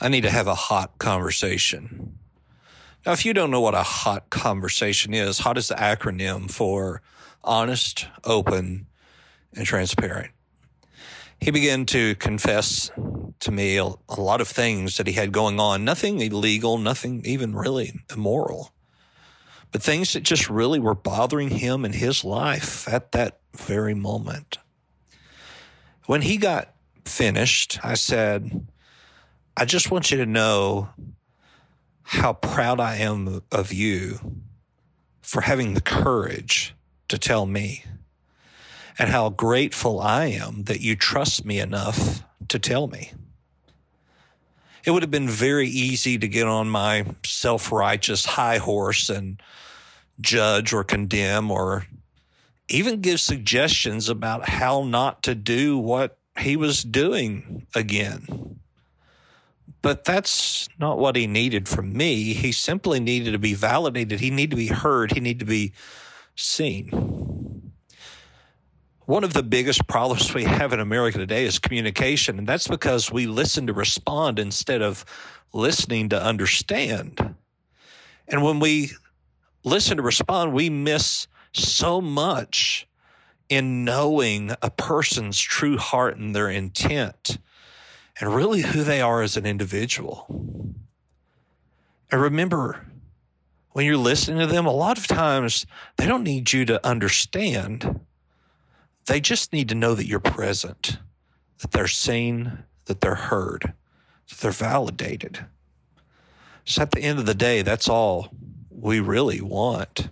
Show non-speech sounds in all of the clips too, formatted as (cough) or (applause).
I need to have a hot conversation. Now, if you don't know what a hot conversation is, hot is the acronym for honest, open, and transparent. He began to confess to me a, lot of things that he had going on, nothing illegal, nothing even really immoral, but things that just really were bothering him in his life at that very moment. When he got finished, I said, I just want you to know how proud I am of you for having the courage to tell me and how grateful I am that you trust me enough to tell me. It would have been very easy to get on my self righteous high horse and judge or condemn or even give suggestions about how not to do what he was doing again. But that's not what he needed from me. He simply needed to be validated. He needed to be heard. He needed to be seen. One of the biggest problems we have in America today is communication, and that's because we listen to respond instead of listening to understand. And when we listen to respond, we miss so much in knowing a person's true heart and their intent and really who they are as an individual. And remember, when you're listening to them, a lot of times they don't need you to understand. They just need to know that you're present, that they're seen, that they're heard, that they're validated. So at the end of the day, that's all we really want,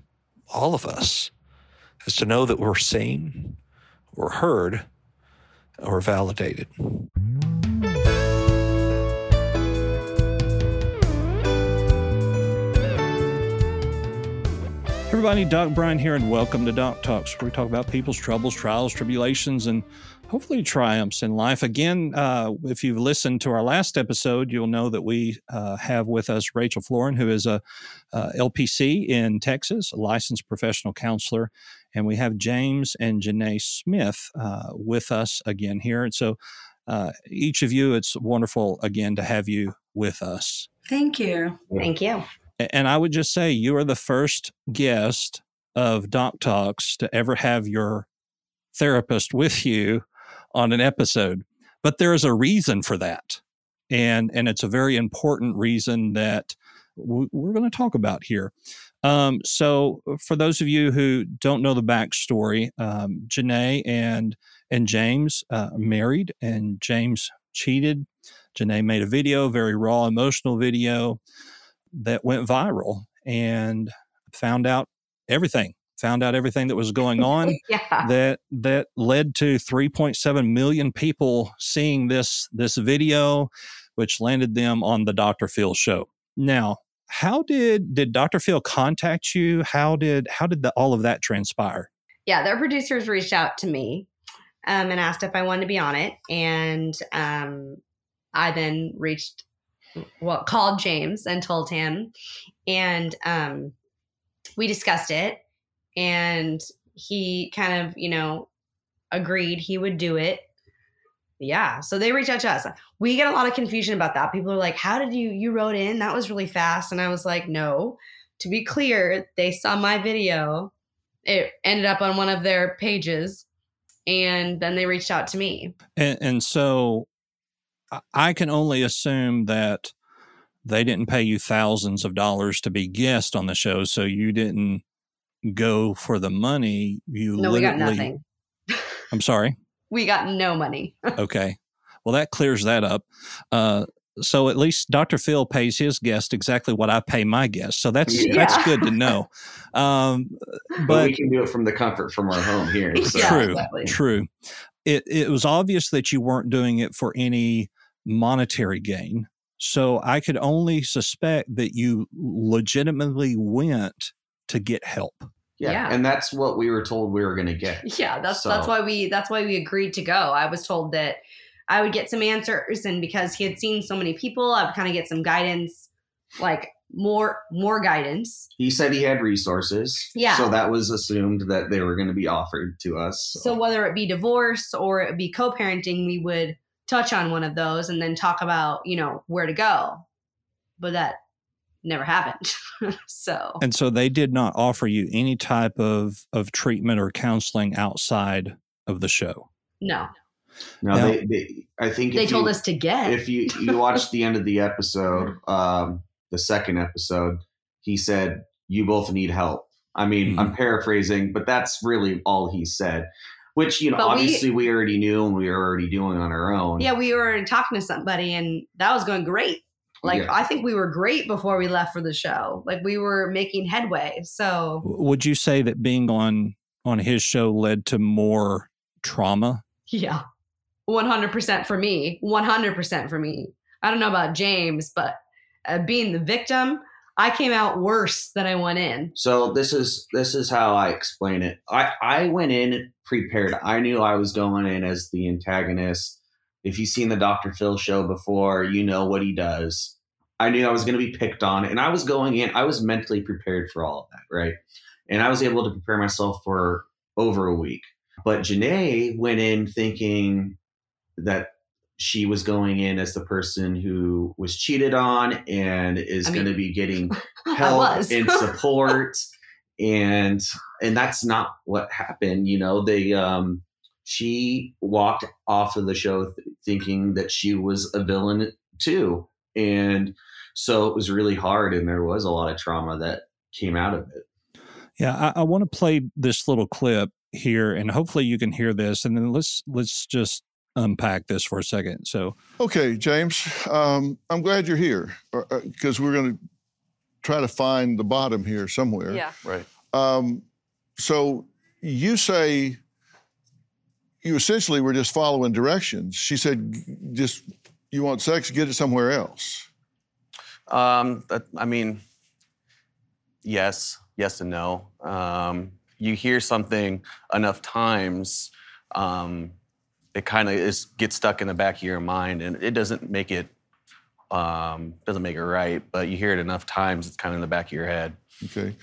all of us, is to know that we're seen, we're heard, and we're validated. Everybody. Doc Brian here, and welcome to Doc Talks, where we talk about people's troubles, trials, tribulations, and hopefully triumphs in life. Again, uh, if you've listened to our last episode, you'll know that we uh, have with us Rachel Floran, who is a, a LPC in Texas, a licensed professional counselor, and we have James and Jenaye Smith uh, with us again here. And so, uh, each of you, it's wonderful again to have you with us. Thank you. Thank you. And I would just say you are the first guest of Doc Talks to ever have your therapist (laughs) with you on an episode. But there is a reason for that. And, and it's a very important reason that we're going to talk about here. Um, so, for those of you who don't know the backstory, um, Jenaye and and James uh, married, and James cheated. Jenaye made a video, very raw, emotional video that went viral and found out everything found out everything that was going (laughs) on yeah. that that led to 3.7 million people seeing this this video which landed them on the Dr. Phil show. Now, how did did Dr. Phil contact you? How did how did the, all of that transpire? Yeah, their producers reached out to me um, and asked if I wanted to be on it, and um, I then reached well called James and told him, and um, we discussed it, and he kind of you know agreed he would do it. Yeah, so they reached out to us. We get a lot of confusion about that. People are like, "How did you you wrote in? That was really fast." And I was like, "No." To be clear, they saw my video. It ended up on one of their pages, and then they reached out to me. And, and so I can only assume that they didn't pay you thousands of dollars to be guest on the show, so you didn't go for the money. You no, we got nothing. I'm sorry. (laughs) We got no money. (laughs) okay, well that clears that up. Uh, so at least Dr. Phil pays his guest exactly what I pay my guest. So that's yeah. that's good to (laughs) know. Um, but, but, we can do it from the comfort from our home here. So. Yeah, true, exactly. true. It it was obvious that you weren't doing it for any monetary gain. So I could only suspect that you legitimately went to get help. Yeah, Yeah. and that's what we were told we were going to get. (laughs) Yeah, that's So- that's why we that's why we agreed to go. I was told that I would get some answers, and because he had seen so many people, I would kind of get some guidance, like more more guidance. He said he had resources. Yeah. So that was assumed that they were going to be offered to us. So whether it be divorce or it be co-parenting, we would touch on one of those and then talk about you know where to go. But that never happened. (laughs) so And so they did not offer you any type of, of treatment or counseling outside of the show. no, no, Now- they, they, I think they told you, us to get. if you you watch the end of the episode, (laughs) um, the second episode, he said you both need help. I mean, Mm-hmm. I'm paraphrasing, but that's really all he said. Which you know, But obviously we, already knew and we were already doing on our own. yeah, we were talking to somebody and that was going great. Like Yeah. I think we were great before we left for the show. Like we were making headway. So Would you say that being on on his show led to more trauma? yeah, one hundred percent for me. One hundred percent for me. I don't know about James, but uh, being the victim, I came out worse than I went in. So this is this is how I explain it. I I went in prepared. I knew I was going in as the antagonist. If you've seen the Dr. Phil show before, you know what he does. I knew I was going to be picked on, and I was going in. I was mentally prepared for all of that, right? And I was able to prepare myself for over a week. But Jenaye went in thinking that she was going in as the person who was cheated on and is I mean- going to be getting (laughs) help and (laughs) support. And and that's not what happened you know they um she walked off of the show th- thinking that she was a villain too. And so it was really hard and there was a lot of trauma that came out of it. Yeah, I, I want to play this little clip here, and hopefully you can hear this. And then let's let's just unpack this for a second. So, Okay, James, um, I'm glad you're here because we're going to try to find the bottom here somewhere. Yeah. Right. Um, so you say you essentially were just following directions. She said, just you want sex, get it somewhere else. Um, that, I mean, yes, yes and no. Um, you hear something enough times, um, it kind of is gets stuck in the back of your mind, and it doesn't make it um, doesn't make it right. But you hear it enough times, it's kind of in the back of your head. Okay.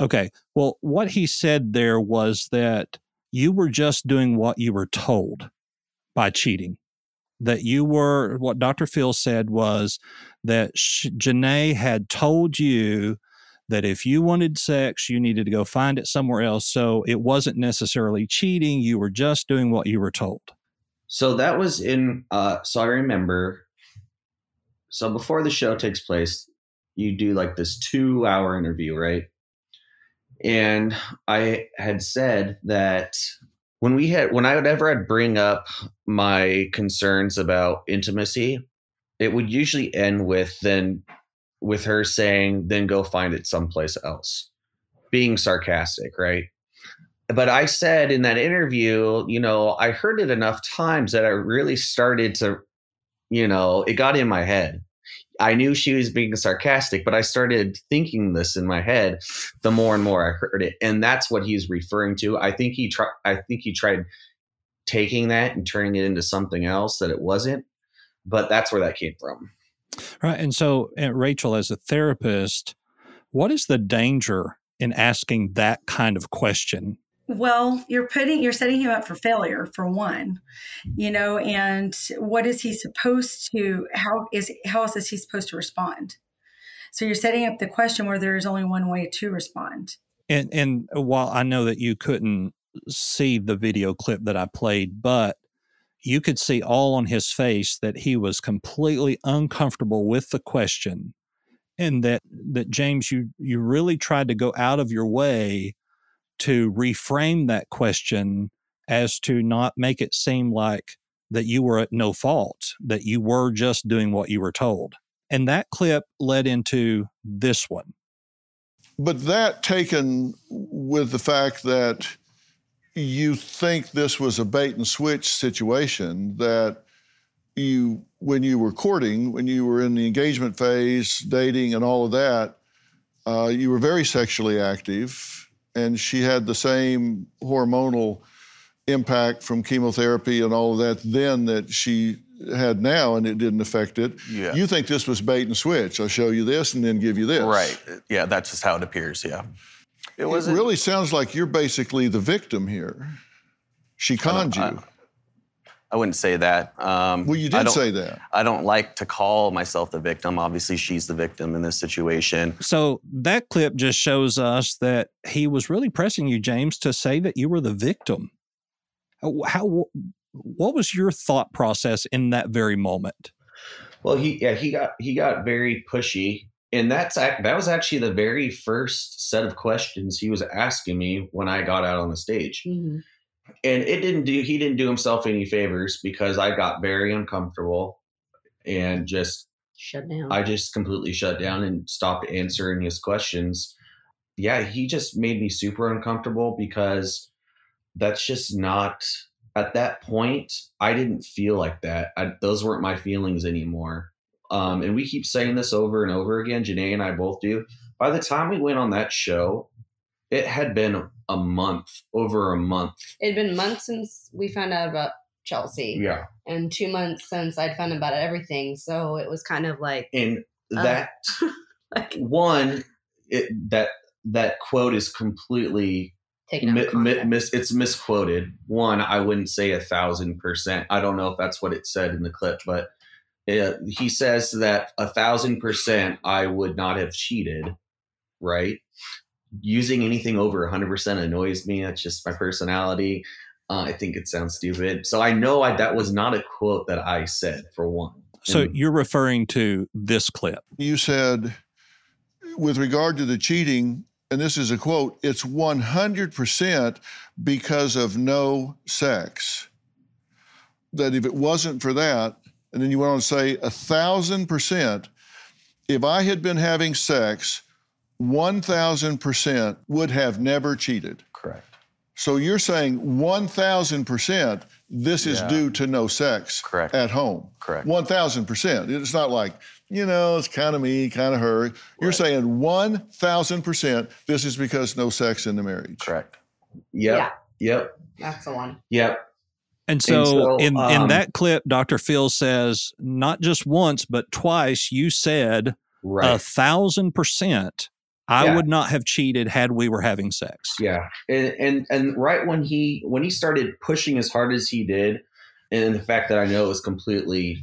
okay, well, what he said there was that you were just doing what you were told by cheating. That you were, what Dr. Phil said was that Sh- Jenaye had told you that if you wanted sex, you needed to go find it somewhere else. So it wasn't necessarily cheating. You were just doing what you were told. so that was in uh so i remember so before the show takes place you do like this two hour interview right and i had said that when we had when i would ever i'd bring up my concerns about intimacy it would usually end with then with her saying then go find it someplace else being sarcastic right but i said in that interview you know i heard it enough times that i really started to you know it got in my head I knew she was being sarcastic, but I started thinking this in my head the more and more I heard it, and that's what he's referring to. I think he tried. I think he tried taking that and turning it into something else that it wasn't, but that's where that came from. Right. And so, uh, Rachel, as a therapist, what is the danger in asking that kind of question? Well, you're putting you're setting him up for failure for one, you know, and what is he supposed to how is how else is he supposed to respond? So you're setting up the question where there is only one way to respond. And and while I know that you couldn't see the video clip that I played, but you could see all on his face that he was completely uncomfortable with the question and that that James you you really tried to go out of your way to reframe that question as to not make it seem like that you were at no fault, that you were just doing what you were told. And that clip led into this one. But that taken with the fact that you think this was a bait and switch situation, that you when you were courting, when you were in the engagement phase, dating, and all of that, uh, you were very sexually active, and she had the same hormonal impact from chemotherapy and all of that then that she had now, and it didn't affect it. Yeah. You think this was bait and switch? I'll show you this and then give you this. Right. Yeah, that's just how it appears. Yeah. It It wasn't really sounds like you're basically the victim here. She conned you. I- I wouldn't say that. Um, well, you I did don't- say that. I don't like to call myself the victim. Obviously, she's the victim in this situation. So that clip just shows us that he was really pressing you, James, to say that you were the victim. How, how what was your thought process in that very moment? Well, he yeah he got he got very pushy, and that's that was actually the very first set of questions he was asking me when I got out on the stage, Mhm. and it didn't do he didn't do himself any favors because I got very uncomfortable, and just Shut down. I just completely shut down and stopped answering his questions. Yeah, he just made me super uncomfortable because that's just not at that point. I didn't feel like that. I, those weren't my feelings anymore. Um, and we keep saying this over and over again. Jenaye and I both do. By the time we went on that show, it had been a month, over a month. It had been months since we found out about Chelsea, Yeah. and two months since I'd found out about everything. So it was kind of like, And Uh, that (laughs) like one, it, that that quote is completely taken mi- mi- mis- it's misquoted. One, I wouldn't say a thousand percent. I don't know if that's what it said in the clip, but uh he says that a thousand percent I would not have cheated. Right? Using anything over a hundred percent annoys me. That's just my personality. Uh, I think it sounds stupid. So I know I, that was not a quote that I said for one. So And- you're referring to this clip. You said, with regard to the cheating, and this is a quote, it's 100% because of no sex. That if it wasn't for that, and then you went on to say, a thousand percent, if I had been having sex, 1000% would have never cheated. Correct. So you're saying 1000% this is due to no sex Correct. at home. Correct. 1000%. It's not like, you know, it's kind of me, kind of her. You're Right. saying 1000% this is because no sex in the marriage. Correct. Yep. Yep. That's the one. Yep. And so, so, in, in um, that clip, Dr. Phil says, not just once, but twice, you said Right. a thousand percent I Yeah. would not have cheated had we were having sex. Yeah, and, and and right when he when he started pushing as hard as he did, and the fact that I know it was completely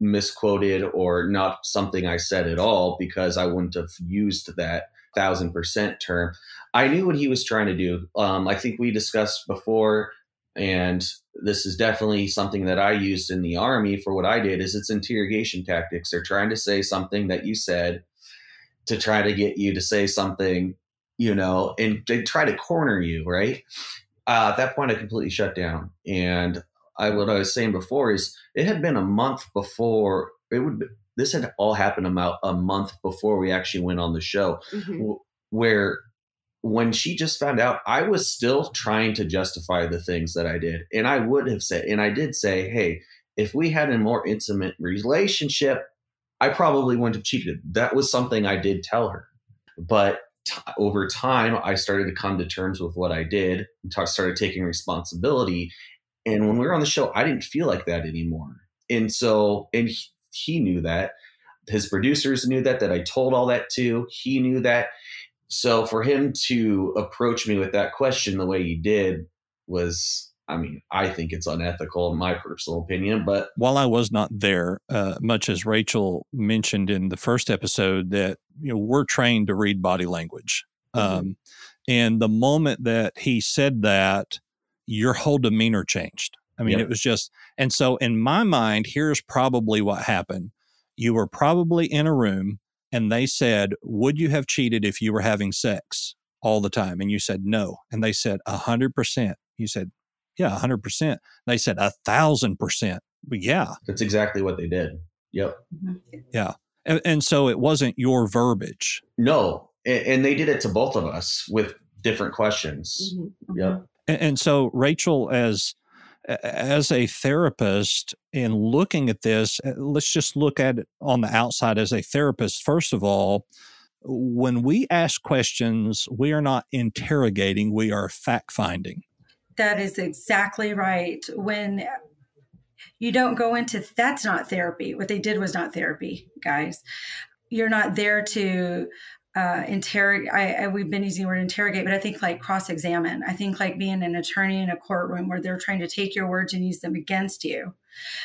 misquoted or not something I said at all because I wouldn't have used that thousand percent term. I knew what he was trying to do. Um, I think we discussed before, and this is definitely something that I used in the army for what I did. Is it's interrogation tactics. They're trying to say something that you said to try to get you to say something you know, and they try to corner you, right? Uh, at that point, I completely shut down. And I, what I was saying before is it had been a month before it would. This had all happened about a month before we actually went on the show, Mhm. where when she just found out, I was still trying to justify the things that I did, and I would have said, and I did say, hey, if we had a more intimate relationship, I probably wouldn't have cheated. That was something I did tell her, but t- over time, I started to come to terms with what I did and ta- started taking responsibility. And when we were on the show, I didn't feel like that anymore. And so, and he, he knew that. His producers knew that, that I told all that to. He knew that. So for him to approach me with that question the way he did was, I mean, I think it's unethical in my personal opinion, but While I was not there, uh, much as Rachel mentioned in the first episode, that you know we're trained to read body language, um, and the moment that he said that, your whole demeanor changed. I mean, Yep. it was just, and so in my mind, here's probably what happened. You were probably in a room, and they said, "Would you have cheated if you were having sex all the time?" And you said no, and they said a hundred percent. You said, "Yeah, a hundred percent." They said a thousand percent. Yeah, that's exactly what they did. Yep. and, and so it wasn't your verbiage. No, and, and they did it to both of us with different questions. Mhm. Yep. And, and so Rachel, as a- as a therapist in looking at this, uh, let's just look at it on the outside as a therapist. First of all, when we ask questions, we are not interrogating, we are fact finding. That is exactly right. When you don't go into that's not therapy. What they did was not therapy, guys. You're not there to uh, interrogate. I, I, we've been using the word interrogate, but I think like cross examine. I think like being an attorney in a courtroom where they're trying to take your words and use them against you,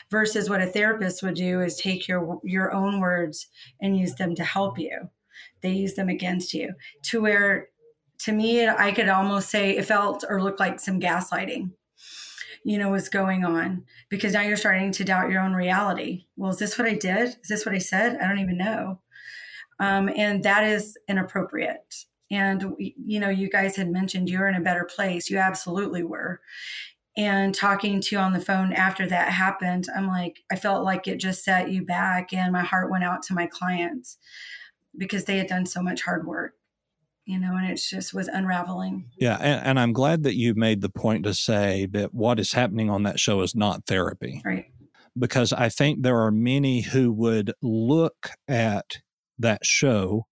versus what a therapist would do is take your your own words and use them to help you. They use them against you to where, to me, I could almost say it felt or looked like some gaslighting you know, was going on because now you're starting to doubt your own reality. Well, is this what I did? Is this what I said? I don't even know. Um, and that is inappropriate. And, you know, you guys had mentioned you're in a better place. You absolutely were. And talking to you on the phone after that happened, I'm like, I felt like it just set you back. And my heart went out to my clients because they had done so much hard work you know, and it just was unraveling. Yeah. And, and, I'm glad that you made the point to say that what is happening on that show is not therapy. Right. Because I think there are many who would look at that show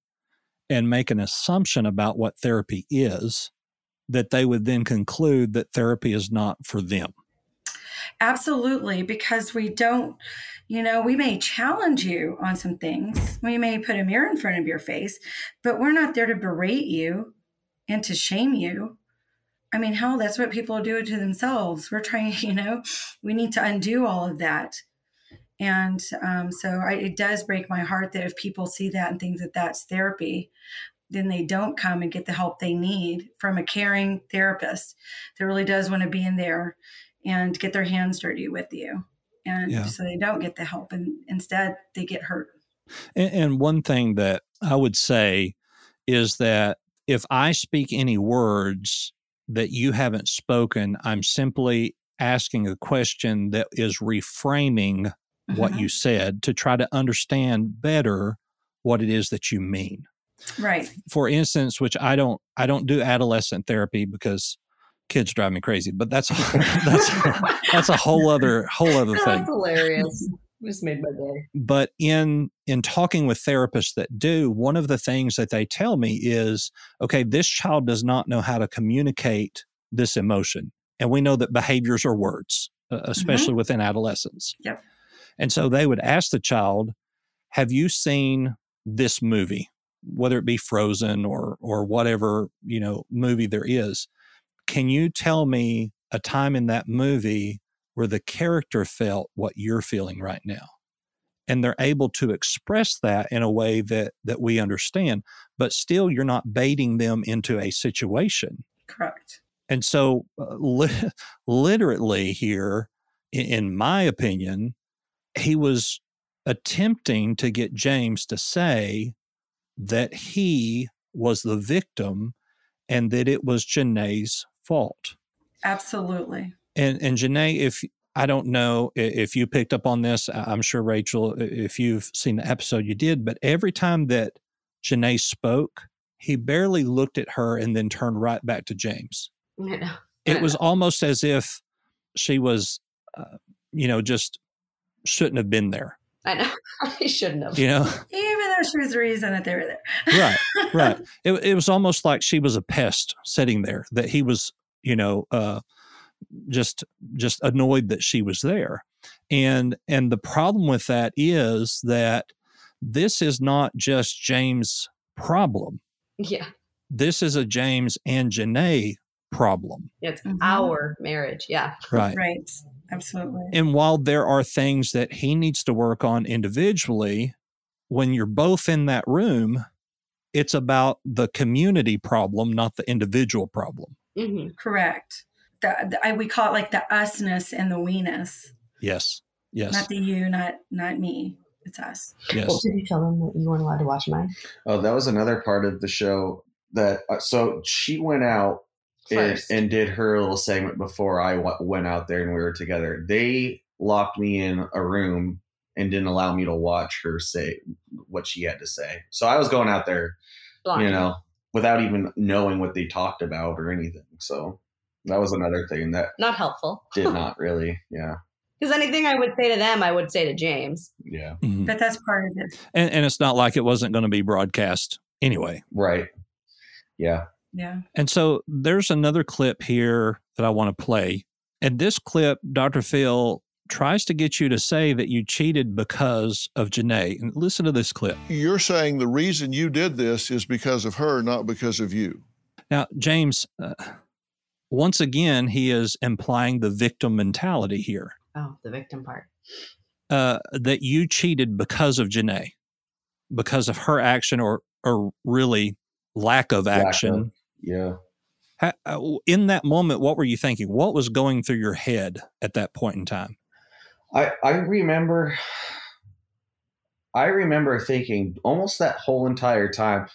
and make an assumption about what therapy is that they would then conclude that therapy is not for them. Absolutely, because we don't, you know, we may challenge you on some things. We may put a mirror in front of your face, but we're not there to berate you and to shame you. I mean, hell, that's what people do to themselves. We're trying, (laughs) you know, we need to undo all of that. And um, so I, it does break my heart that if people see that and think that that's therapy, then they don't come and get the help they need from a caring therapist that really does want to be in there and get their hands dirty with you. And yeah. so they don't get the help and instead they get hurt. And, and one thing that I would say is that if I speak any words that you haven't spoken, I'm simply asking a question that is reframing mm-hmm. what you said to try to understand better what it is that you mean. Right. For instance, which I don't I don't do adolescent therapy because kids drive me crazy. But that's (laughs) that's that's a whole other whole other thing. That's hilarious. Just made my day. But in in talking with therapists that do, one of the things that they tell me is, okay, this child does not know how to communicate this emotion, and we know that behaviors are words, mm-hmm. especially mm-hmm. within adolescence. Yep. And so they would ask the child, "Have you seen this movie?" whether it be frozen or or whatever you know movie there is can you tell me a time in that movie where the character felt what you're feeling right now? And they're able to express that in a way that that we understand, but still you're not baiting them into a situation. Correct. And so, uh, li- (laughs) literally, here, in, in my opinion, he was attempting to get James to say that he was the victim and that it was Jenaye's fault. Absolutely. And and Jenaye, if I don't know if you picked up on this, I'm sure Rachel, if you've seen the episode, you did. But every time that Jenaye spoke, he barely looked at her and then turned right back to James. I (laughs) know. It was almost as if she was, uh, you know, just shouldn't have been there. I know. (laughs) I shouldn't have. You know, even though she was the reason that they were there. right, (laughs) right. It, it was almost like she was a pest sitting there. That he was, you know, uh, just just annoyed that she was there, and and the problem with that is that this is not just James' problem. Yeah. This is a James and Jenaye problem. It's mm-hmm. our marriage. Yeah. Right. Right. Absolutely. And while there are things that he needs to work on individually, when you're both in that room, it's about the community problem, not the individual problem. Mm-hmm. Correct. The, the, I, we call it like the usness and the weeness. Yes. Yes. Not the you, not not me. It's us. Yes. Well, did you tell them that you weren't allowed to watch mine? Oh, that was another part of the show that. Uh, so she went out and, and, did her little segment before I w- went out there and we were together. They locked me in a room and didn't allow me to watch her say what she had to say. So I was going out there, Blind. you know, without even knowing what they talked about or anything. So That was another thing that Not helpful. did (laughs) not really. Yeah. Because anything I would say to them, I would say to James. Yeah. Mhm. But that's part of it. And, and it's not like it wasn't going to be broadcast anyway. Right. Yeah. Yeah. And so there's another clip here that I want to play. And this clip, Dr. Phil tries to get you to say that you cheated because of Jenaye. And listen to this clip. You're saying the reason you did this is because of her, not because of you. Now, James, uh, once again, he is implying the victim mentality here Oh, the victim part. uh, that you cheated because of Jenaye, because of her action or, or really lack of Lack of- action. Yeah. Ha- uh, in that moment, what were you thinking? What was going through your head at that point in time? I I remember I remember thinking almost that whole entire time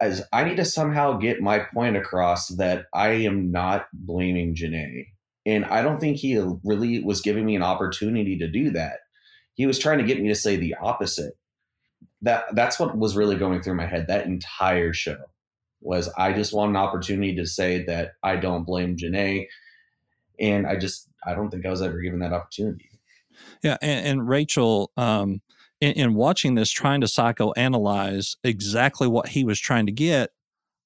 as I need to somehow get my point across that I am not blaming Jenaye. And I don't think he really was giving me an opportunity to do that. He was trying to get me to say the opposite. That that's what was really going through my head that entire show was I just want an opportunity to say that I don't blame Jenaye. And I just I don't think I was ever given that opportunity. Yeah, and, and Rachel, um, in, in watching this, trying to psychoanalyze exactly what he was trying to get,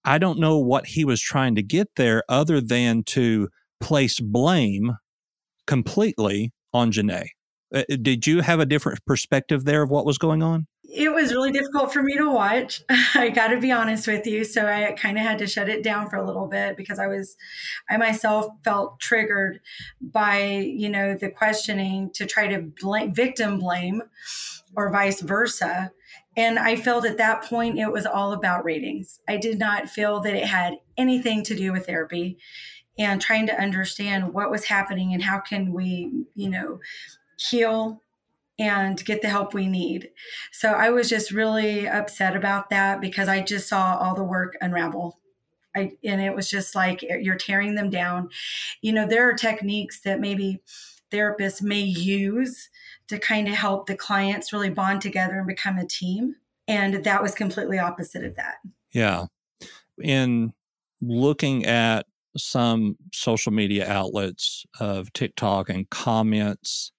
I don't know what he was trying to get there other than to place blame completely on Jenaye. Uh, did you have a different perspective there of what was going on? It was really difficult for me to watch. (laughs) I got to be honest with you. So I kind of had to shut it down for a little bit because I was, I myself felt triggered by, you know, the questioning to try to blame, victim blame or vice versa. And I felt at that point it was all about ratings. I did not feel that it had anything to do with therapy and trying to understand what was happening and how can we, you know, heal and get the help we need. So I was just really upset about that because I just saw all the work unravel. I, and it was just like eh, you're tearing them down. You know, there are techniques that maybe therapists may use to kind of help the clients really bond together and become a team. And that was completely opposite of that. Yeah. In looking at some social media outlets of TikTok and comments,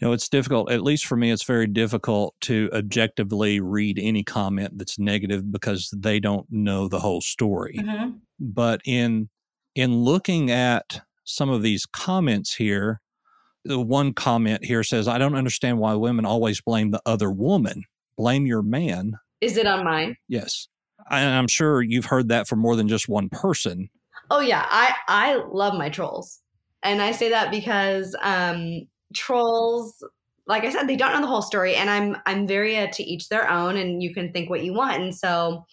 you know, it's difficult, at least for me, it's very difficult to objectively read any comment that's negative because they don't know the whole story. Mhm. But in in looking at some of these comments here, the one comment here says, I don't understand why women always blame the other woman. Blame your man. Is it on mine? Yes. And I'm sure you've heard that from more than just one person. Oh yeah, I I love my trolls, and I say that because um, trolls, like I said, they don't know the whole story, and I'm I'm very uh, to each their own, and you can think what you want, and so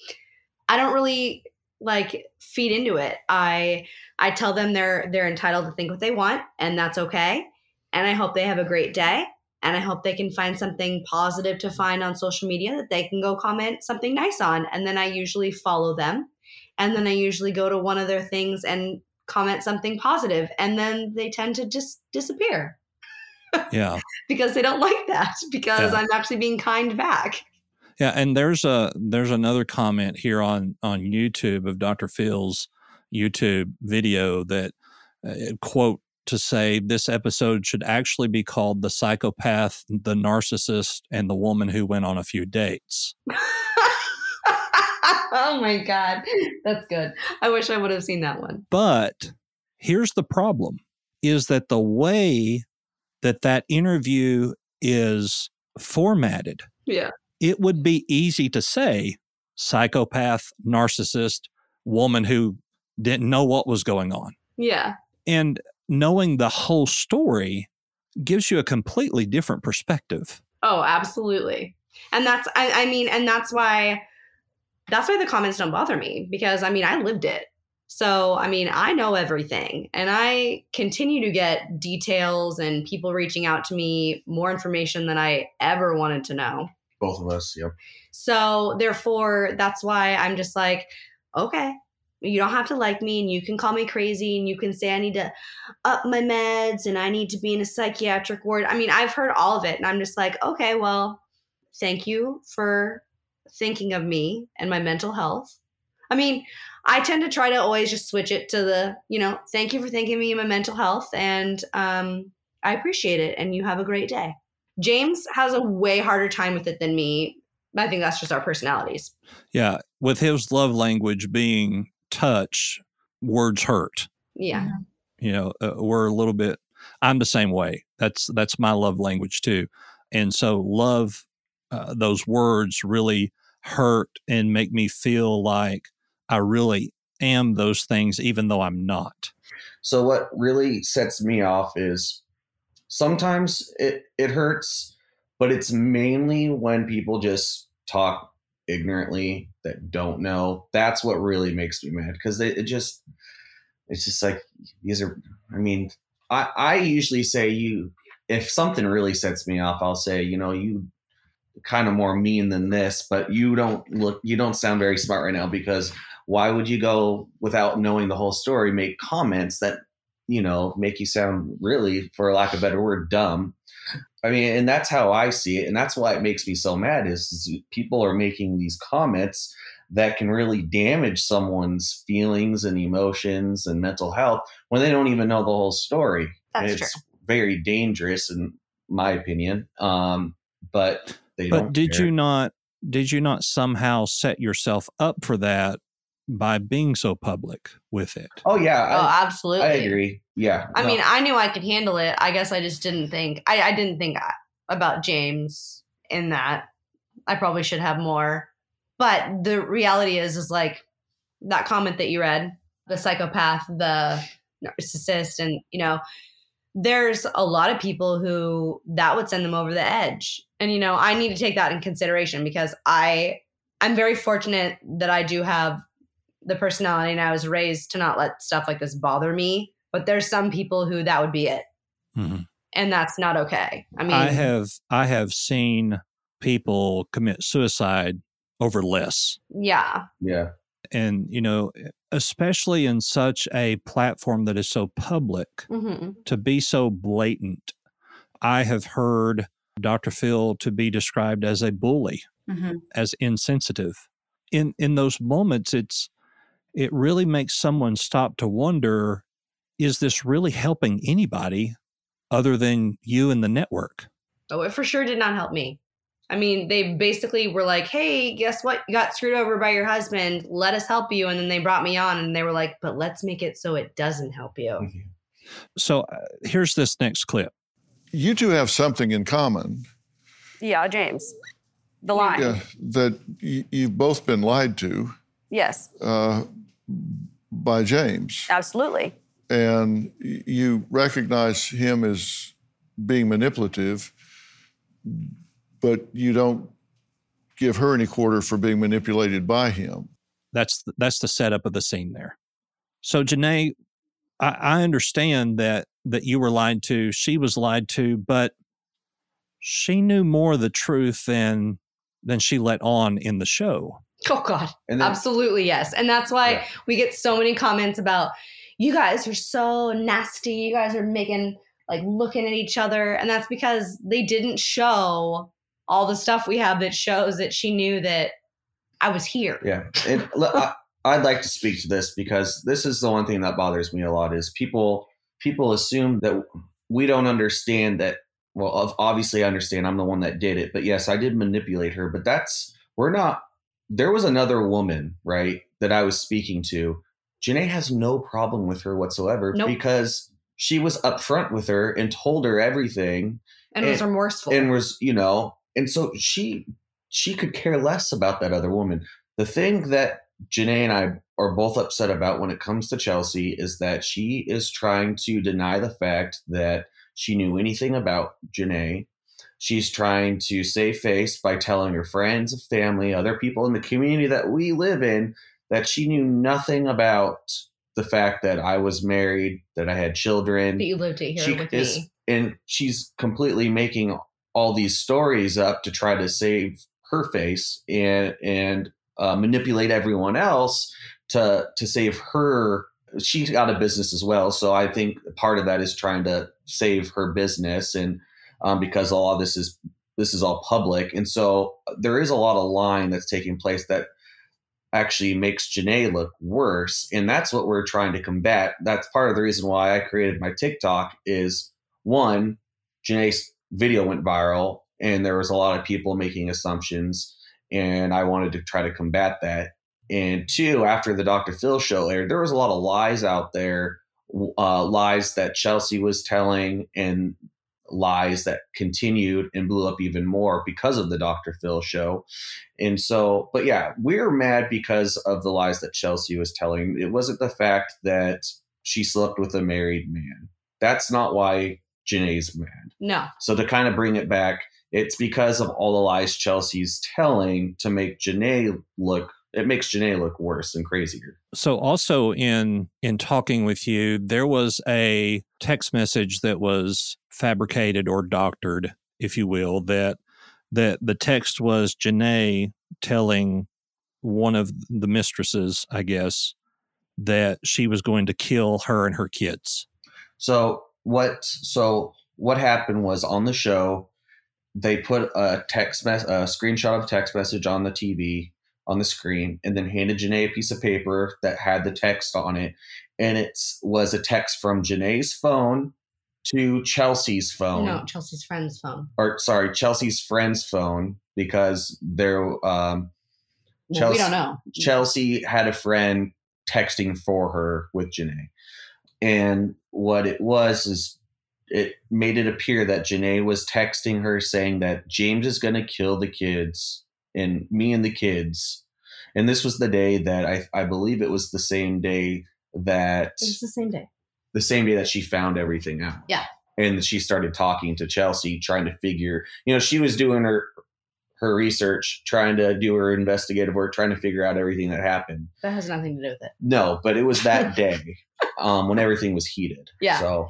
I don't really like feed into it. I I tell them they're they're entitled to think what they want, and that's okay. And I hope they have a great day, and I hope they can find something positive to find on social media that they can go comment something nice on, and then I usually follow them and then I usually go to one of their things and comment something positive, and then they tend to just disappear Yeah. (laughs) because they don't like that because Yeah. I'm actually being kind back. Yeah, and there's a there's another comment here on on YouTube of Dr. Phil's YouTube video that uh, quote to say this episode should actually be called the psychopath, the narcissist, and the woman who went on a few dates. (laughs) oh my god, that's good. I wish I would have seen that one. But here's the problem is that the way that that interview is formatted, Yeah. it would be easy to say psychopath, narcissist, woman who didn't know what was going on. Yeah. And knowing the whole story gives you a completely different perspective. Oh, absolutely. And that's I, I mean, and that's why that's why the comments don't bother me because I mean I lived it. So I mean I know everything and I continue to get details and people reaching out to me more information than I ever wanted to know. Both of us. Yep. So therefore that's why I'm just like, okay, you don't have to like me and you can call me crazy and you can say I need to up my meds and I need to be in a psychiatric ward. I mean, I've heard all of it and I'm just like, okay, well, thank you for thinking of me and my mental health. I mean, I tend to try to always just switch it to the, you know, thank you for thinking me in my mental health and um, I appreciate it and you have a great day. James has a way harder time with it than me. I think that's just our personalities. Yeah. With his love language being touch, words hurt. Yeah. You know, uh, we're a little bit, I'm the same way. That's, that's my love language too. And so love, uh, those words really hurt and make me feel like I really am those things, even though I'm not. So what really sets me off is sometimes it it hurts, but it's mainly when people just talk ignorantly that don't know. That's what really makes me mad because it, just it's just like these are. I mean, I I usually say you if something really sets me off, I'll say you know you kind of more mean than this, but you don't look you don't sound very smart right now because why would you go without knowing the whole story make comments that you know make you sound really for lack of a better word dumb i mean and that's how i see it and that's why it makes me so mad is, is people are making these comments that can really damage someone's feelings and emotions and mental health when they don't even know the whole story That's it's true. very dangerous in my opinion um but they But don't did care. you not, did you not somehow set yourself up for that by being so public with it? oh yeah Oh, absolutely. I agree yeah I no. mean, I knew I could handle it. I guess I just didn't think. I, I didn't think uh, about James in that. I probably should have more. But the reality is, is like that comment that you read, the psychopath, the narcissist, and you know, there's a lot of people who that would send them over the edge. And you know, I need to take that in consideration because I, I'm very fortunate that I do have the personality and I was raised to not let stuff like this bother me. But there's some people who that would be it. Mhm. And that's not okay. I mean, I have, I have seen people commit suicide over less. yeah. yeah And, you know, especially in such a platform that is so public, hmm to be so blatant. I have heard Dr. Phil to be described as a bully, Mhm. as insensitive. In in those moments, it's it really makes someone stop to wonder: Is this really helping anybody other than you and the network? Oh, it for sure did not help me. I mean, they basically were like, hey, guess what? You got screwed over by your husband. Let us help you. And then they brought me on and they were like, but let's make it so it doesn't help you. So uh, here's this next clip. You two have something in common. Yeah, James. The lie. Yeah, that y- you've both been lied to Yes, uh, by James, absolutely. and you recognize him as being manipulative, but you don't give her any quarter for being manipulated by him. That's the, that's the setup of the scene there. So Jenaye, I, I understand that that you were lied to, she was lied to, but she knew more of the truth than than she let on in the show. (laughs) Oh, God. then Absolutely, yes. And that's why Yeah. we get so many comments about, you guys are so nasty. You guys are making, like, looking at each other. And that's because they didn't show all the stuff we have that shows that she knew that I was here. Yeah, and (laughs) I, I'd like to speak to this because this is the one thing that bothers me a lot is people people assume that we don't understand that. Well, obviously, I understand. I'm the one that did it, but yes, I did manipulate her. But that's we're not. There was another woman, right, that I was speaking to. Jenaye has no problem with her whatsoever Nope. because she was upfront with her and told her everything And was remorseful. and was you know and so she she could care less about that other woman the thing that Jenaye and I are both upset about when it comes to Chelsea is that she is trying to deny the fact that she knew anything about Jenaye. She's trying to save face by telling her friends, family, other people in the community that we live in that she knew nothing about the fact that I was married, that I had children that you lived it here she with is, me. and she's completely making all these stories up to try to save her face and and uh, manipulate everyone else to to save her. She's out of business as well, so I think part of that is trying to save her business, and um, because all of this is this is all public, and so there is a lot of lying that's taking place that actually makes Jenaye look worse. And that's what we're trying to combat. That's part of the reason why I created my TikTok is one, Jenaye's video went viral and there was a lot of people making assumptions and I wanted to try to combat that. And two, after the Dr. Phil show aired, there was a lot of lies out there, uh, lies that Chelsea was telling and lies that continued and blew up even more because of the Dr. Phil show. And so, but yeah, we're mad because of the lies that Chelsea was telling. It wasn't the fact that she slept with a married man. That's not why Jenaye's mad. No. So to kind of bring it back, it's because of all the lies Chelsea's telling to make Jenaye look it makes Jenaye look worse and crazier. So also in in talking with you, there was a text message that was fabricated or doctored, if you will, that that the text was Jenaye telling one of the mistresses, I guess, that she was going to kill her and her kids. So what so what happened was on the show they put a text mess a screenshot of text message on the TV on the screen and then handed Jenaye a piece of paper that had the text on it. And it was a text from Jenaye's phone to Chelsea's phone. No, Chelsea's friend's phone. Or sorry, Chelsea's friend's phone because they're um Well, Chelsea, we don't know. Chelsea had a friend texting for her with Jenaye. And what it was is it made it appear that Jenaye was texting her saying that James is going to kill the kids and me and the kids. And this was the day that I, I believe it was the same day that It was the same day. the same day that she found everything out. Yeah. And she started talking to Chelsea, trying to figure, you know, she was doing her her research, trying to do her investigative work, trying to figure out everything that happened. That has nothing to do with it. No, but it was that (laughs) day um, when everything was heated. Yeah. So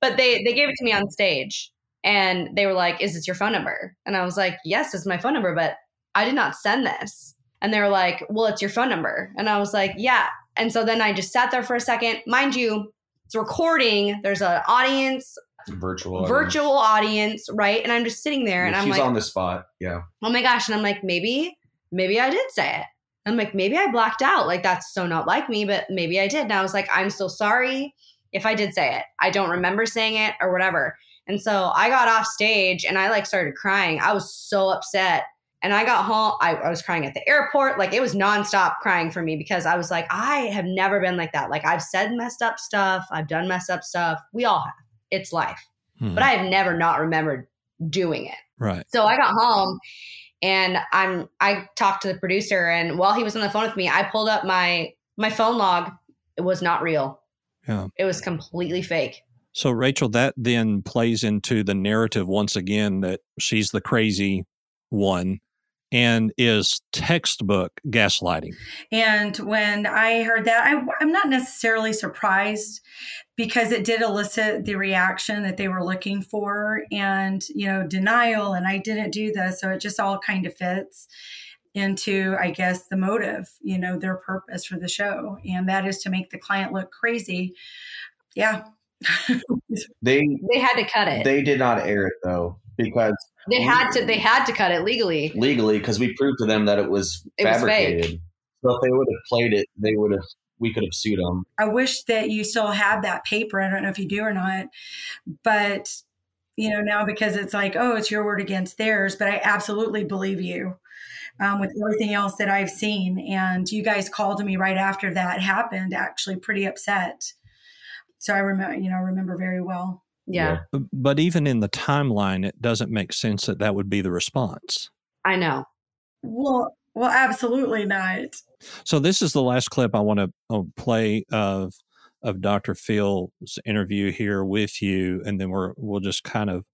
But they they gave it to me on stage and they were like, "Is this your phone number?" And I was like, "Yes, it's my phone number, but I did not send this." And they were like, "Well, it's your phone number." And I was like, "Yeah." And so then I just sat there for a second. Mind you, it's recording. There's an audience, virtual. virtual audience, right? And I'm just sitting there and I'm she's like, on the spot. Yeah. oh my gosh. And I'm like, maybe, maybe I did say it. I'm like, maybe I blacked out. Like, that's so not like me, but maybe I did. And I was like, I'm so sorry if I did say it. I don't remember saying it or whatever. And so I got off stage and I like started crying. I was so upset. And I got home, I, I was crying at the airport. Like it was nonstop crying for me because I was like, I have never been like that. Like I've said messed up stuff, I've done messed up stuff. We all have. It's life. Hmm. But I have never not remembered doing it. right. So I got home and I'm I talked to the producer and while he was on the phone with me, I pulled up my my phone log. It was not real. Yeah. It was completely fake. So Rachel, that then plays into the narrative once again that she's the crazy one and is textbook gaslighting. And when I heard that, I, I'm not necessarily surprised because it did elicit the reaction that they were looking for and, you know, denial and I didn't do this. So it just all kind of fits into, I guess, the motive, you know, their purpose for the show. And that is to make the client look crazy. Yeah. (laughs) They They had to cut it. They, they did not air it though because had to they had to cut it legally. legally because we proved to them that it was It fabricated. fake. so if they would have played it, they would have we could have sued them. I wish that you still have that paper. I don't know if you do or not, but you know now because it's like, oh, it's your word against theirs. But I absolutely believe you um, with everything else that I've seen. And you guys called me right after that happened, actually pretty upset. So I remember, you know, remember very well. Yeah, But even in the timeline, it doesn't make sense that that would be the response. I know. Well, well, absolutely not. So this is the last clip I want to uh, play of of Dr. Phil's interview here with you, and then we're we'll just kind of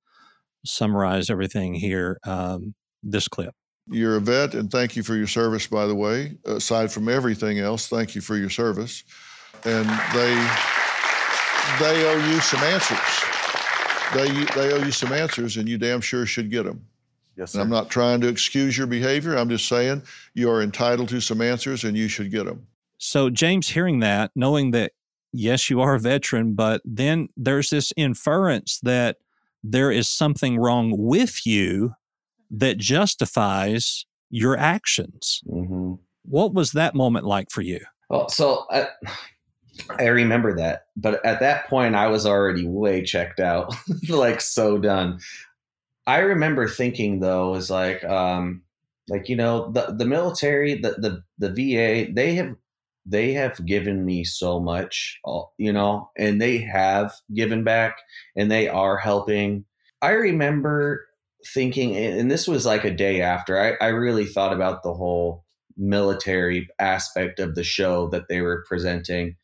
summarize everything here. Um, this clip. You're a vet, and thank you for your service, by the way. Aside from everything else, thank you for your service. And they they owe you some answers. They they owe you some answers, and you damn sure should get them. Yes, And sir. I'm not trying to excuse your behavior. I'm just saying you are entitled to some answers, and you should get them. So James, hearing that, knowing that yes, you are a veteran, but then there's this inference that there is something wrong with you that justifies your actions. Mm-hmm. What was that moment like for you? Well, so I, I remember that, but at that point, I was already way checked out, (laughs) like so done. I remember thinking though, is like, um, like you know, the the military, the the the VA, they have they have given me so much, you know, and they have given back, and they are helping. I remember thinking, and this was like a day after, I, I really thought about the whole military aspect of the show that they were presenting.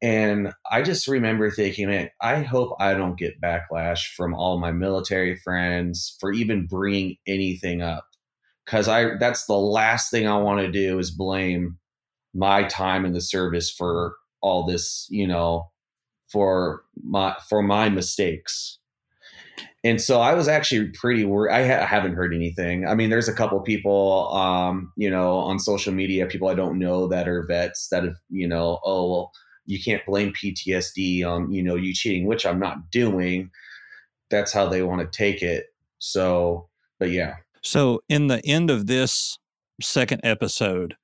And I just remember thinking, man, I hope I don't get backlash from all my military friends for even bringing anything up. Cause I, that's the last thing I want to do is blame my time in the service for all this, you know, for my, for my mistakes and so I was actually pretty worried. I, ha- haven't heard anything. I mean, there's a couple people, um, you know, on social media, people I don't know that are vets that have, you know, oh well, you can't blame PTSD on you know you cheating, which I'm not doing. That's how they want to take it. So, but yeah. So, in the end of this second episode,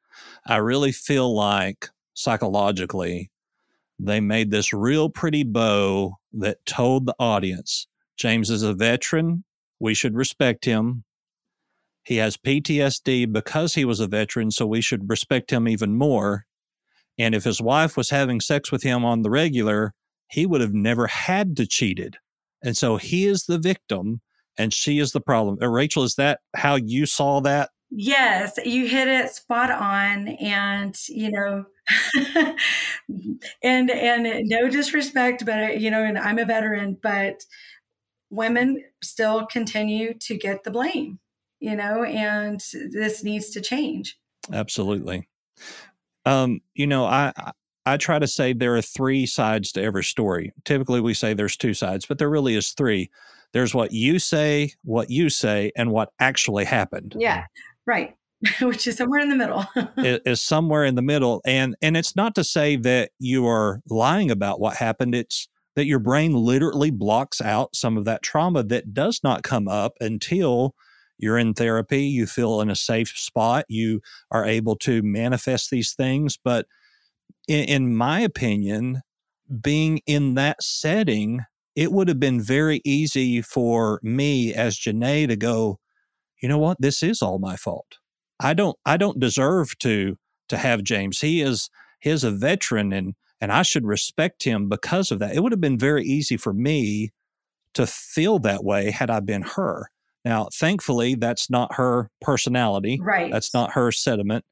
I really feel like psychologically they made this real pretty bow that told the audience James is a veteran. We should respect him. He has PTSD because he was a veteran, so we should respect him even more. And if his wife was having sex with him on the regular, he would have never had to cheated. And so he is the victim and she is the problem. Uh, Rachel, is that how you saw that? Yes, you hit it spot on. And, you know, (laughs) and and no disrespect, but you know, and I'm a veteran, but women still continue to get the blame, you know, and this needs to change. Absolutely. Um, you know, I, I try to say there are three sides to every story. Typically, we say there's two sides, but there really is three. There's what you say, what you say, and what actually happened. Yeah, right. (laughs) Which is somewhere in the middle. (laughs) it is somewhere in the middle, and and it's not to say that you are lying about what happened. It's that your brain literally blocks out some of that trauma that does not come up until you're in therapy, you feel in a safe spot, you are able to manifest these things. But in, in my opinion, being in that setting, it would have been very easy for me as Jenaye to go, you know what, this is all my fault. I don't I don't deserve to to have James. He is he is a veteran and and I should respect him because of that. It would have been very easy for me to feel that way had I been her. Now, thankfully, that's not her personality. Right. That's not her sentiment.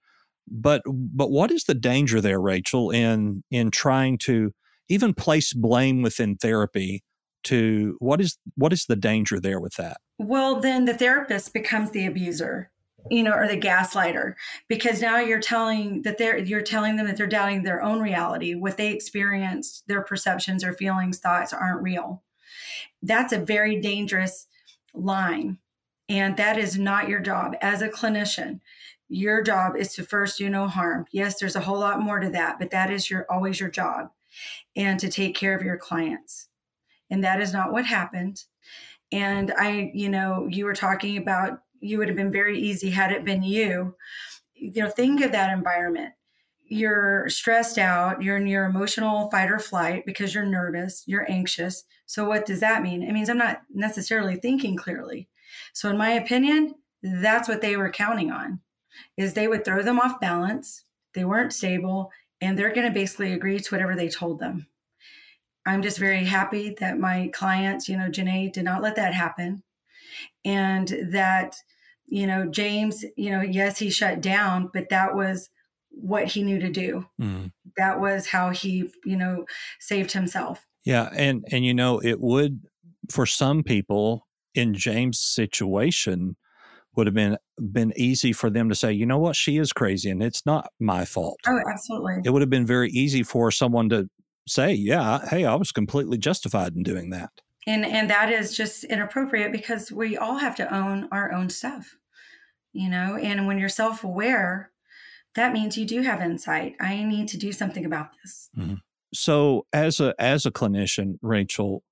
But but what is the danger there, Rachel, in in trying to even place blame within therapy to what is what is the danger there with that? Well, then the therapist becomes the abuser you know, or the gaslighter, because now you're telling that they're you're telling them that they're doubting their own reality, what they experienced, their perceptions or feelings, thoughts aren't real. That's a very dangerous line. And that is not your job as a clinician. Your job is to first do no harm. Yes, there's a whole lot more to that, but that is your always your job and to take care of your clients. And that is not what happened. And I, you know, you were talking about you would have been very easy had it been you. You know, think of that environment. You're stressed out, you're in your emotional fight or flight because you're nervous, you're anxious. So, what does that mean? It means I'm not necessarily thinking clearly. So, in my opinion, that's what they were counting on is they would throw them off balance they weren't stable and they're going to basically agree to whatever they told them. I'm just very happy that my clients you know jenaye did not let that happen. And that you know james you know yes he shut down but that was what he knew to do. Mm. that was how he you know saved himself. Yeah and and you know it would for some people in james situation would have been been easy for them to say you know what? She is crazy and it's not my fault. Oh absolutely. It would have been very easy for someone to say yeah hey i was completely justified in doing that. And and that is just inappropriate because we all have to own our own stuff you know? And when you're self-aware that means you do have insight. I need to do something about this. Mm-hmm. so as a as a clinician rachel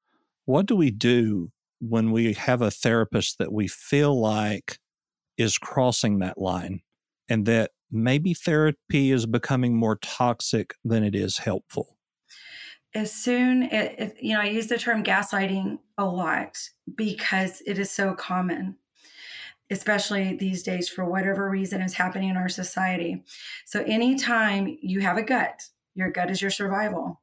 what do we do when we have a therapist that we feel like is crossing that line and that maybe therapy is becoming more toxic than it is helpful? As soon as, you know, I use the term gaslighting a lot because it is so common especially these days for whatever reason is happening in our society. So anytime you have a gut, your gut is your survival.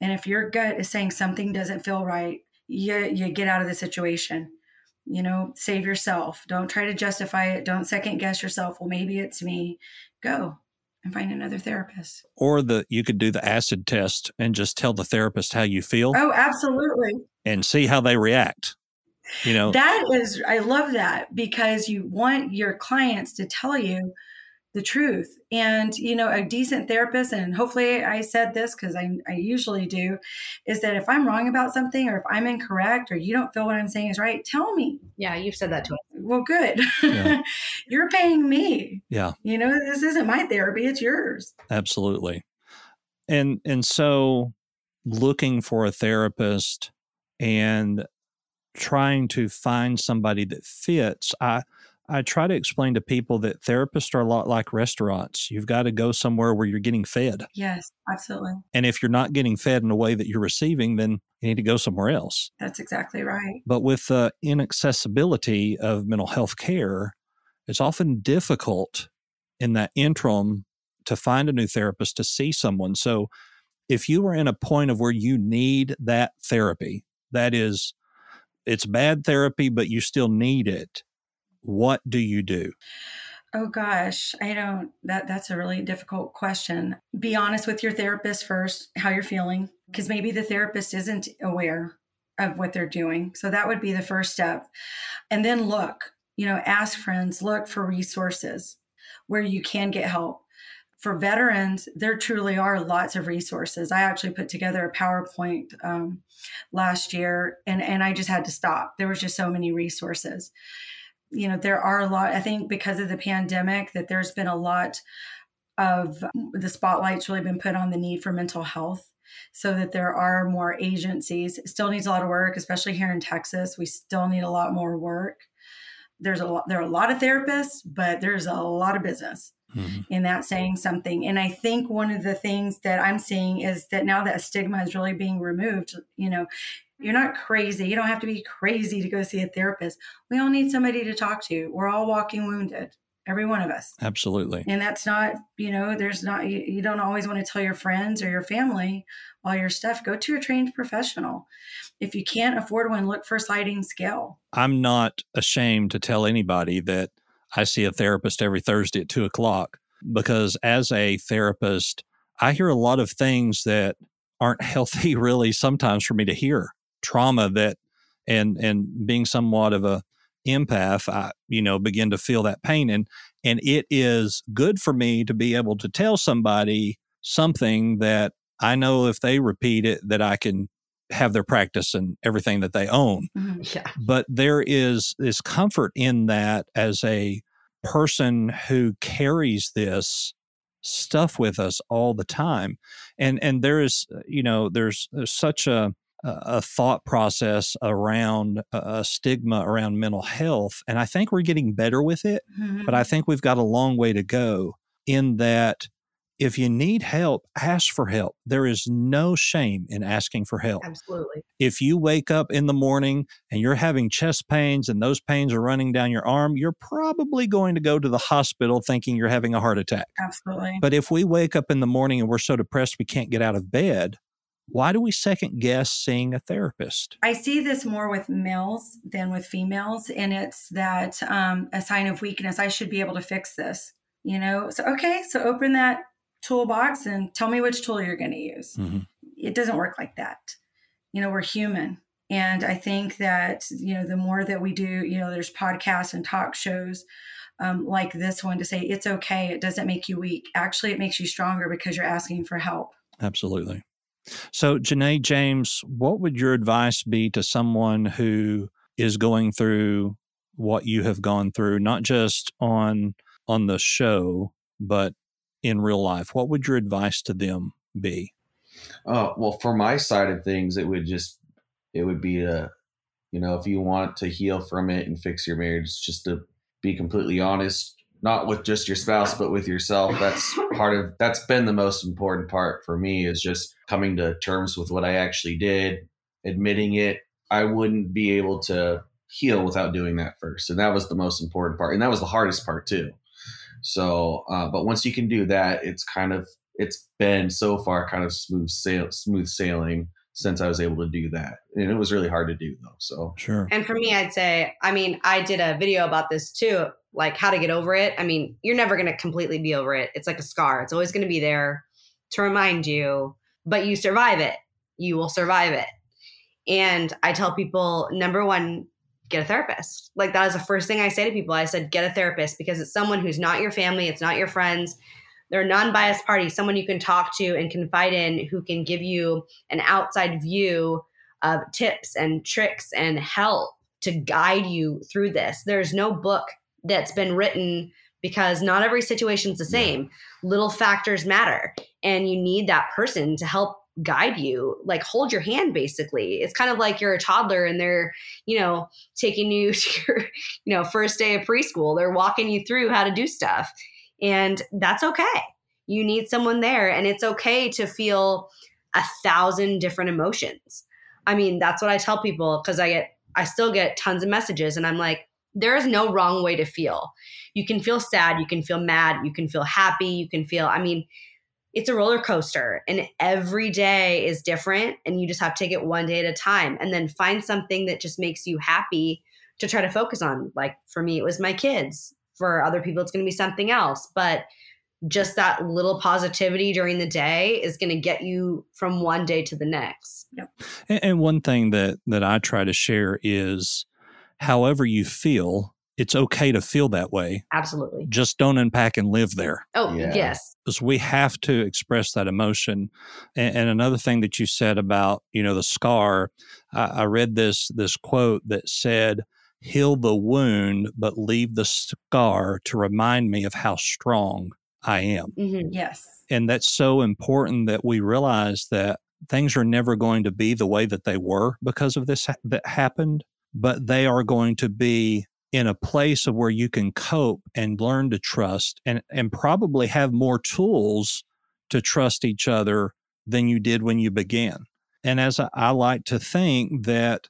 And if your gut is saying something doesn't feel right, you, you get out of the situation. You know, save yourself. Don't try to justify it. Don't second guess yourself. Well, maybe it's me. Go and find another therapist. Or the you could do the acid test and just tell the therapist how you feel. Oh, absolutely. And see how they react you know that is i love that because you want your clients to tell you the truth. And you know a decent therapist and hopefully i said this because I, I usually do is that if i'm wrong about something or if i'm incorrect or you don't feel what i'm saying is right tell me. Yeah you've said that to us well good. Yeah. (laughs) you're paying me. Yeah. You know this isn't my therapy it's yours. Absolutely. And and so looking for a therapist and trying to find somebody that fits, I I try to explain to people that therapists are a lot like restaurants. You've got to go somewhere where you're getting fed. Yes, absolutely. And if you're not getting fed in a way that you're receiving, then you need to go somewhere else. That's exactly right. But with the inaccessibility of mental health care, it's often difficult in that interim to find a new therapist to see someone. So if you are in a point of where you need that therapy, that is it's bad therapy, but you still need it. What do you do? Oh gosh, I don't that that's a really difficult question. Be honest with your therapist first, how you're feeling, because maybe the therapist isn't aware of what they're doing. So that would be the first step. And then look, you know, ask friends, look for resources where you can get help for veterans, there truly are lots of resources. I actually put together a PowerPoint um, last year, and and I just had to stop. There was just so many resources. You know, there are a lot. I think because of the pandemic, that there's been a lot of the spotlight's really been put on the need for mental health so that there are more agencies. It still needs a lot of work, especially here in Texas. We still need a lot more work. There's a lot, there are a lot of therapists, but there's a lot of business mm-hmm. in that saying something. And I think one of the things that I'm seeing is that now that stigma is really being removed, you know, you're not crazy. You don't have to be crazy to go see a therapist. We all need somebody to talk to. We're all walking wounded every one of us absolutely and that's not you know there's not you, you, don't always want to tell your friends or your family all your stuff go to a trained professional if you can't afford one look for sliding scale i'm not ashamed to tell anybody that I see a therapist every Thursday at two o'clock because as a therapist, I hear a lot of things that aren't (laughs) healthy really sometimes for me to hear. Trauma that and and being somewhat of a empath, I, you know, begin to feel that pain. And and it is good for me to be able to tell somebody something that I know if they repeat it that I can have their practice and everything that they own. Mm-hmm. Yeah. But there is this comfort in that as a person who carries this stuff with us all the time. And and there is you know there's, there's such a a thought process around a stigma around mental health and I think we're getting better with it, mm-hmm. but I mm-hmm. think we've got a long way to go in that if you need help, ask for help. There is no shame in asking for help. Absolutely. If you wake up in the morning and you're having chest pains and those pains are running down your arm, you're probably going to go to the hospital thinking you're having a heart attack. Absolutely. But if we wake up in the morning and we're so depressed we can't get out of bed, why do we second guess seeing a therapist? I see this more with males than with females, and it's that um, a sign of weakness. I should be able to fix this you know so okay so open that toolbox and tell me which tool you're going to use. Mm-hmm. It doesn't work like that. You know, we're human. And I think that, you know, the more that we do, you know, there's podcasts and talk shows um, like this one to say, it's okay. It doesn't make you weak. Actually, it makes you stronger because you're asking for help. Absolutely. So, Jenaye James, what would your advice be to someone who is going through what you have gone through, not just on on the show, but in real life, what would your advice to them be? Uh, well, for my side of things, it would just it would be a you know if you want to heal from it and fix your marriage, just to be completely honest not with just your spouse, but with yourself. That's (laughs) part of that's been the most important part for me is just coming to terms with what I actually did, admitting it. I wouldn't be able to heal without doing that first. And that was the most important part. And that was the hardest part too. So, uh, but once you can do that, it's kind of, it's been so far kind of smooth sail, smooth sailing since I was able to do that. And it was really hard to do though. So Sure. And for me, I'd say, I mean, I did a video about this too, like how to get over it. I mean, you're never going to completely be over it. It's like a scar, it's always going to be there to remind you, but you survive it. You will survive it. And I tell people number one, get a therapist. Like that is the first thing I say to people. I said, get a therapist because it's someone who's not your family, it's not your friends. They're a non biased party, someone you can talk to and confide in who can give you an outside view of tips and tricks and help to guide you through this. There's no book that's been written because not every situation's the same. Little factors matter, and you need that person to help guide you, like hold your hand basically. It's kind of like you're a toddler and they're, you know, taking you (laughs) to your, you know, first day of preschool. They're walking you through how to do stuff. And that's okay. You need someone there and it's okay to feel a thousand different emotions. I mean, that's what I tell people because I get I still get tons of messages and I'm like, there is no wrong way to feel. You can feel sad, you can feel mad, you can feel happy, you can feel, I mean, it's a roller coaster and every day is different and you just have to take it one day at a time and then find something that just makes you happy to try to focus on like for me it was my kids for other people it's going to be something else but just that little positivity during the day is going to get you from one day to the next And, and one thing that that I try to share is however you feel, it's okay to feel that way. absolutely Just don't unpack and live there. oh Yeah. yes Because we have to express that emotion. And, and another thing that you said about, you know, the scar, I, I read this this quote that said, "Heal the wound, but leave the scar to remind me of how strong I am." hmm Yes. and that's so important that we realize that things are never going to be the way that they were because of this ha- that happened but they are going to be in a place of where you can cope and learn to trust and and probably have more tools to trust each other than you did when you began and as I, I like to think that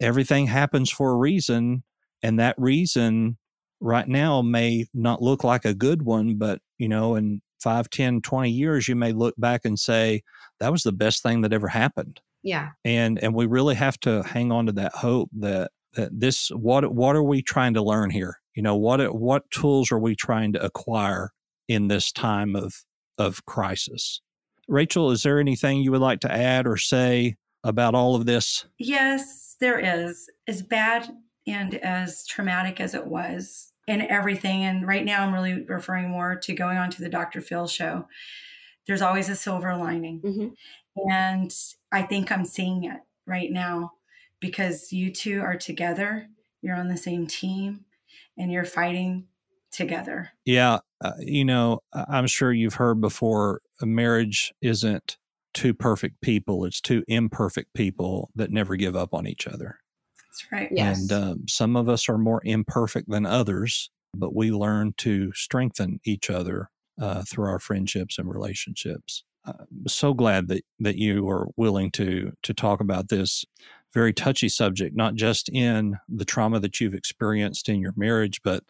everything happens for a reason and that reason right now may not look like a good one but you know in 5 10 20 years you may look back and say that was the best thing that ever happened. Yeah. And and we really have to hang on to that hope that that this what what are we trying to learn here? You know what what tools are we trying to acquire in this time of of crisis? Rachel is there anything you would like to add or say about all of this? Yes, there is. As bad and as traumatic as it was in everything, and right now I'm really referring more to going on to the Dr. Phil show. There's always a silver lining. Mhm. And I think I'm seeing it right now because you two are together, you're on the same team, and you're fighting together. Yeah, uh, you know, I- I'm sure you've heard before a marriage isn't two perfect people, it's two imperfect people that never give up on each other. That's right. Yes. And um, some of us are more imperfect than others, but we learn to strengthen each other uh, through our friendships and relationships. I'm so glad that, that you are willing to to talk about this very touchy subject, not just in the trauma that you've experienced in your marriage, but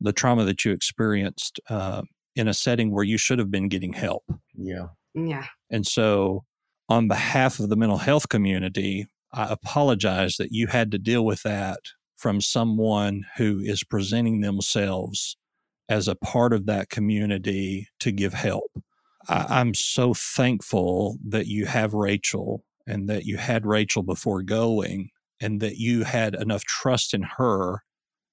the trauma that you experienced uh, in a setting where you should have been getting help. yeah. yeah And so, on behalf of the mental health community, I apologize that you had to deal with that from someone who is presenting themselves as a part of that community to give help. I, I'm so thankful that you have Rachel and that you had Rachel before going and that you had enough trust in her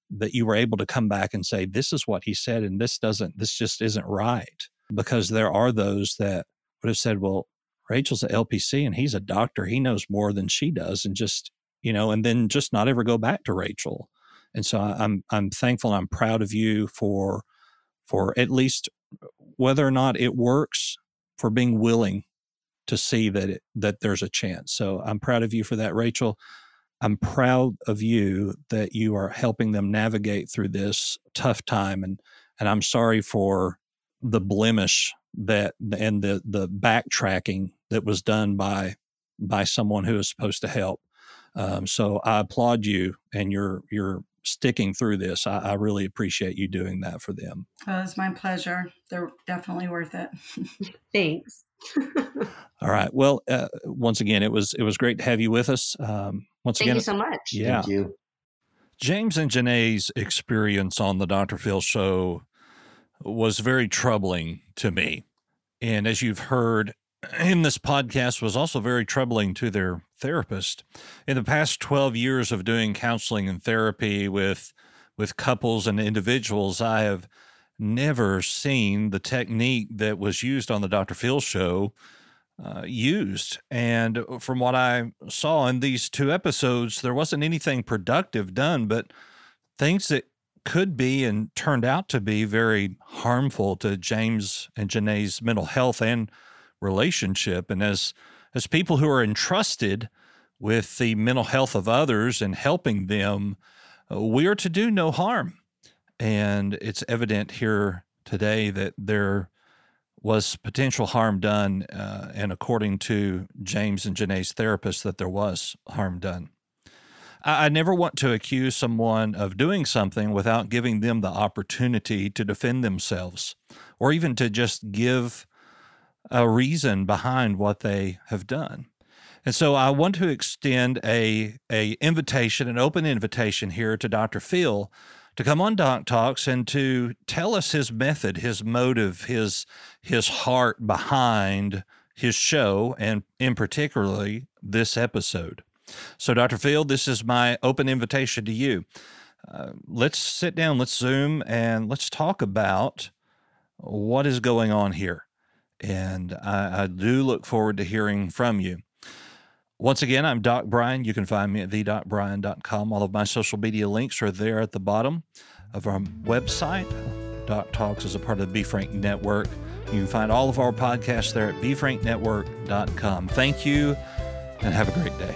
that you were able to come back and say, This is what he said, and this doesn't, this just isn't right. Because there are those that would have said, well, Rachel's at LPC and he's a doctor. He knows more than she does. And just, you know, and then just not ever go back to Rachel. And so I'm, I'm thankful. I'm proud of you for, for at least whether or not it works for being willing to see that it, that there's a chance. So I'm proud of you for that, Rachel. I'm proud of you that you are helping them navigate through this tough time. And and I'm sorry for the blemish that and the the backtracking that was done by by someone who is supposed to help. Um, so I applaud you and you're you're sticking through this. I, I really appreciate you doing that for them. Oh, it's my pleasure. They're definitely worth it. (laughs) Thanks. (laughs) All right. Well, uh, once again, it was it was great to have you with us. Um, once Thank again, you so much. Yeah. Thank you. James and Jenaye's experience on the Dr. Phil show was very troubling to me. And as you've heard in this podcast, was also very troubling to their therapist. In the past 12 years of doing counseling and therapy with with couples and individuals, I have never seen the technique that was used on the Dr. Phil show uh, used. And from what I saw in these two episodes, there wasn't anything productive done, but things that could be and turned out to be very harmful to James and Jenaye's mental health and relationship. And as as people who are entrusted with the mental health of others and helping them, uh, we are to do no harm. And it's evident here today that there was potential harm done, uh, and according to James and Jenaye's therapist, that there was harm done. I, I never want to accuse someone of doing something without giving them the opportunity to defend themselves, or even to just give a reason behind what they have done. And so I want to extend a, a invitation, an open invitation here to Dr. Phil to come on Doc Talks and to tell us his method, his motive, his his heart behind his show, and in particularly this episode. So, Dr. Phil, this is my open invitation to you. Uh, let's sit down, let's Zoom, and let's talk about what is going on here. And I, I do look forward to hearing from you. Once again, I'm Doc Brian. You can find me at thedocbrian.com. All of my social media links are there at the bottom of our website. Doc Talks is a part of the Be Frank Network. You can find all of our podcasts there at befranknetwork.com. Thank you and have a great day.